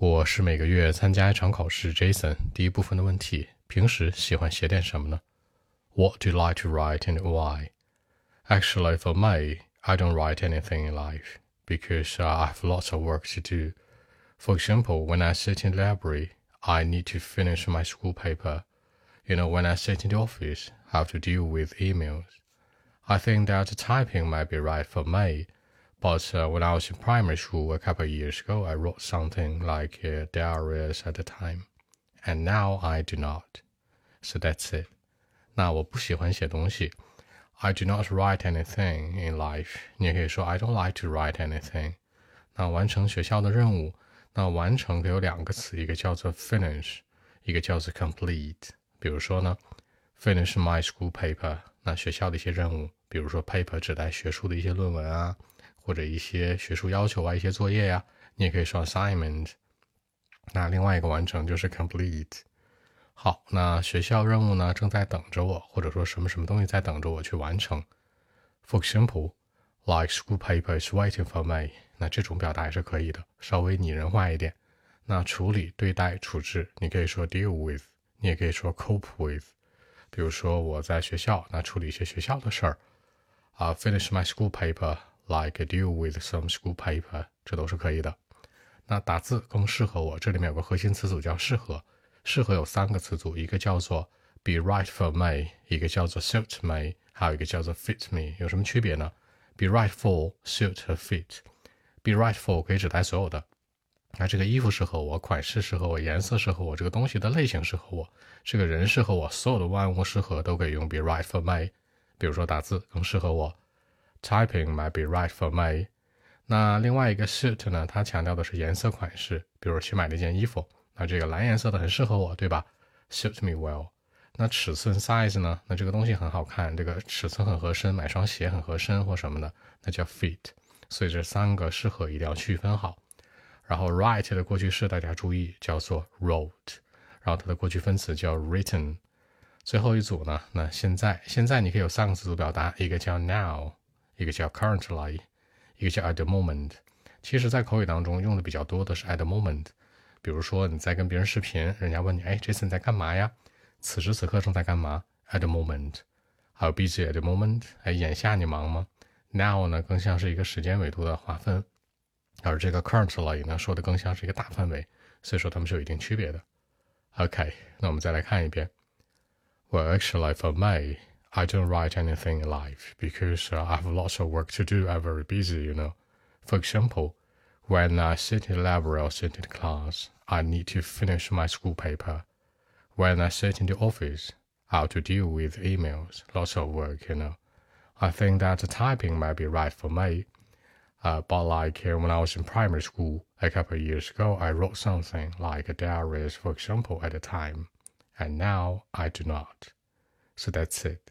我是每个月参加一场考试。Jason，第一部分的问题：平时喜欢写点什么呢？What do you like to write and why? Actually, for me, I don't write anything in life because uh, I have lots of work to do. For example, when I sit in the library, I need to finish my school paper. You know, when I sit in the office, I have to deal with emails. I think that typing might be right for me but uh, when I was in primary school a couple of years ago, I wrote something like uh, diaries at the time, and now I do not. So that's it. 那我不喜欢写东西。I do not write anything in life。你也可以说 I don't like to write anything。那完成学校的任务，那完成可有两个词，一个叫做 finish，一个叫做 complete。比如说呢，finish my school paper，那学校的一些任务，比如说 paper 指代学术的一些论文啊。 或者一些学术要求啊，一些作业呀，你也可以说 assignment。那另外一个完成就是 complete。好，那学校任务呢正在等着我，或者说什么什么东西在等着我去完成。For example, like school paper is waiting for me。那这种表达也是可以的，稍微拟人化一点。那处理、对待、处置，你可以说 deal with，你也可以说 cope with。比如说我在学校，那处理一些学校的事儿啊，finish my school paper。Like deal with some school paper，这都是可以的。那打字更适合我，这里面有个核心词组叫适合。适合有三个词组，一个叫做 be right for me，一个叫做 suit me，还有一个叫做 fit me。有什么区别呢？Be right for suit 和 fit。Be right for 可以指代所有的。那这个衣服适合我，款式适合我，颜色适合我，这个东西的类型适合我，这个人适合我，所有的万物适合都可以用 be right for me。比如说打字更适合我。Typing might be right for me。那另外一个 suit 呢？它强调的是颜色款式，比如去买了一件衣服，那这个蓝颜色的很适合我，对吧？Suit me well。那尺寸 size 呢？那这个东西很好看，这个尺寸很合身，买双鞋很合身或什么的，那叫 fit。所以这三个适合一定要区分好。然后 write 的过去式大家注意叫做 wrote，然后它的过去分词叫 written。最后一组呢？那现在现在你可以有三个词组表达，一个叫 now。一个叫 currently，一个叫 at the moment。其实，在口语当中用的比较多的是 at the moment。比如说，你在跟别人视频，人家问你，哎，Jason 在干嘛呀？此时此刻正在干嘛？at the moment。还有 busy at the moment，哎，眼下你忙吗？now 呢，更像是一个时间维度的划分，而这个 currently 呢，说的更像是一个大范围，所以说它们是有一定区别的。OK，那我们再来看一遍。Well, actually, for me. I don't write anything in life because uh, I have lots of work to do. I'm very busy, you know. For example, when I sit in the library or sit in class, I need to finish my school paper. When I sit in the office, I have to deal with emails, lots of work, you know. I think that typing might be right for me. Uh, but like uh, when I was in primary school a couple of years ago, I wrote something like a diaries, for example, at the time, and now I do not. So that's it.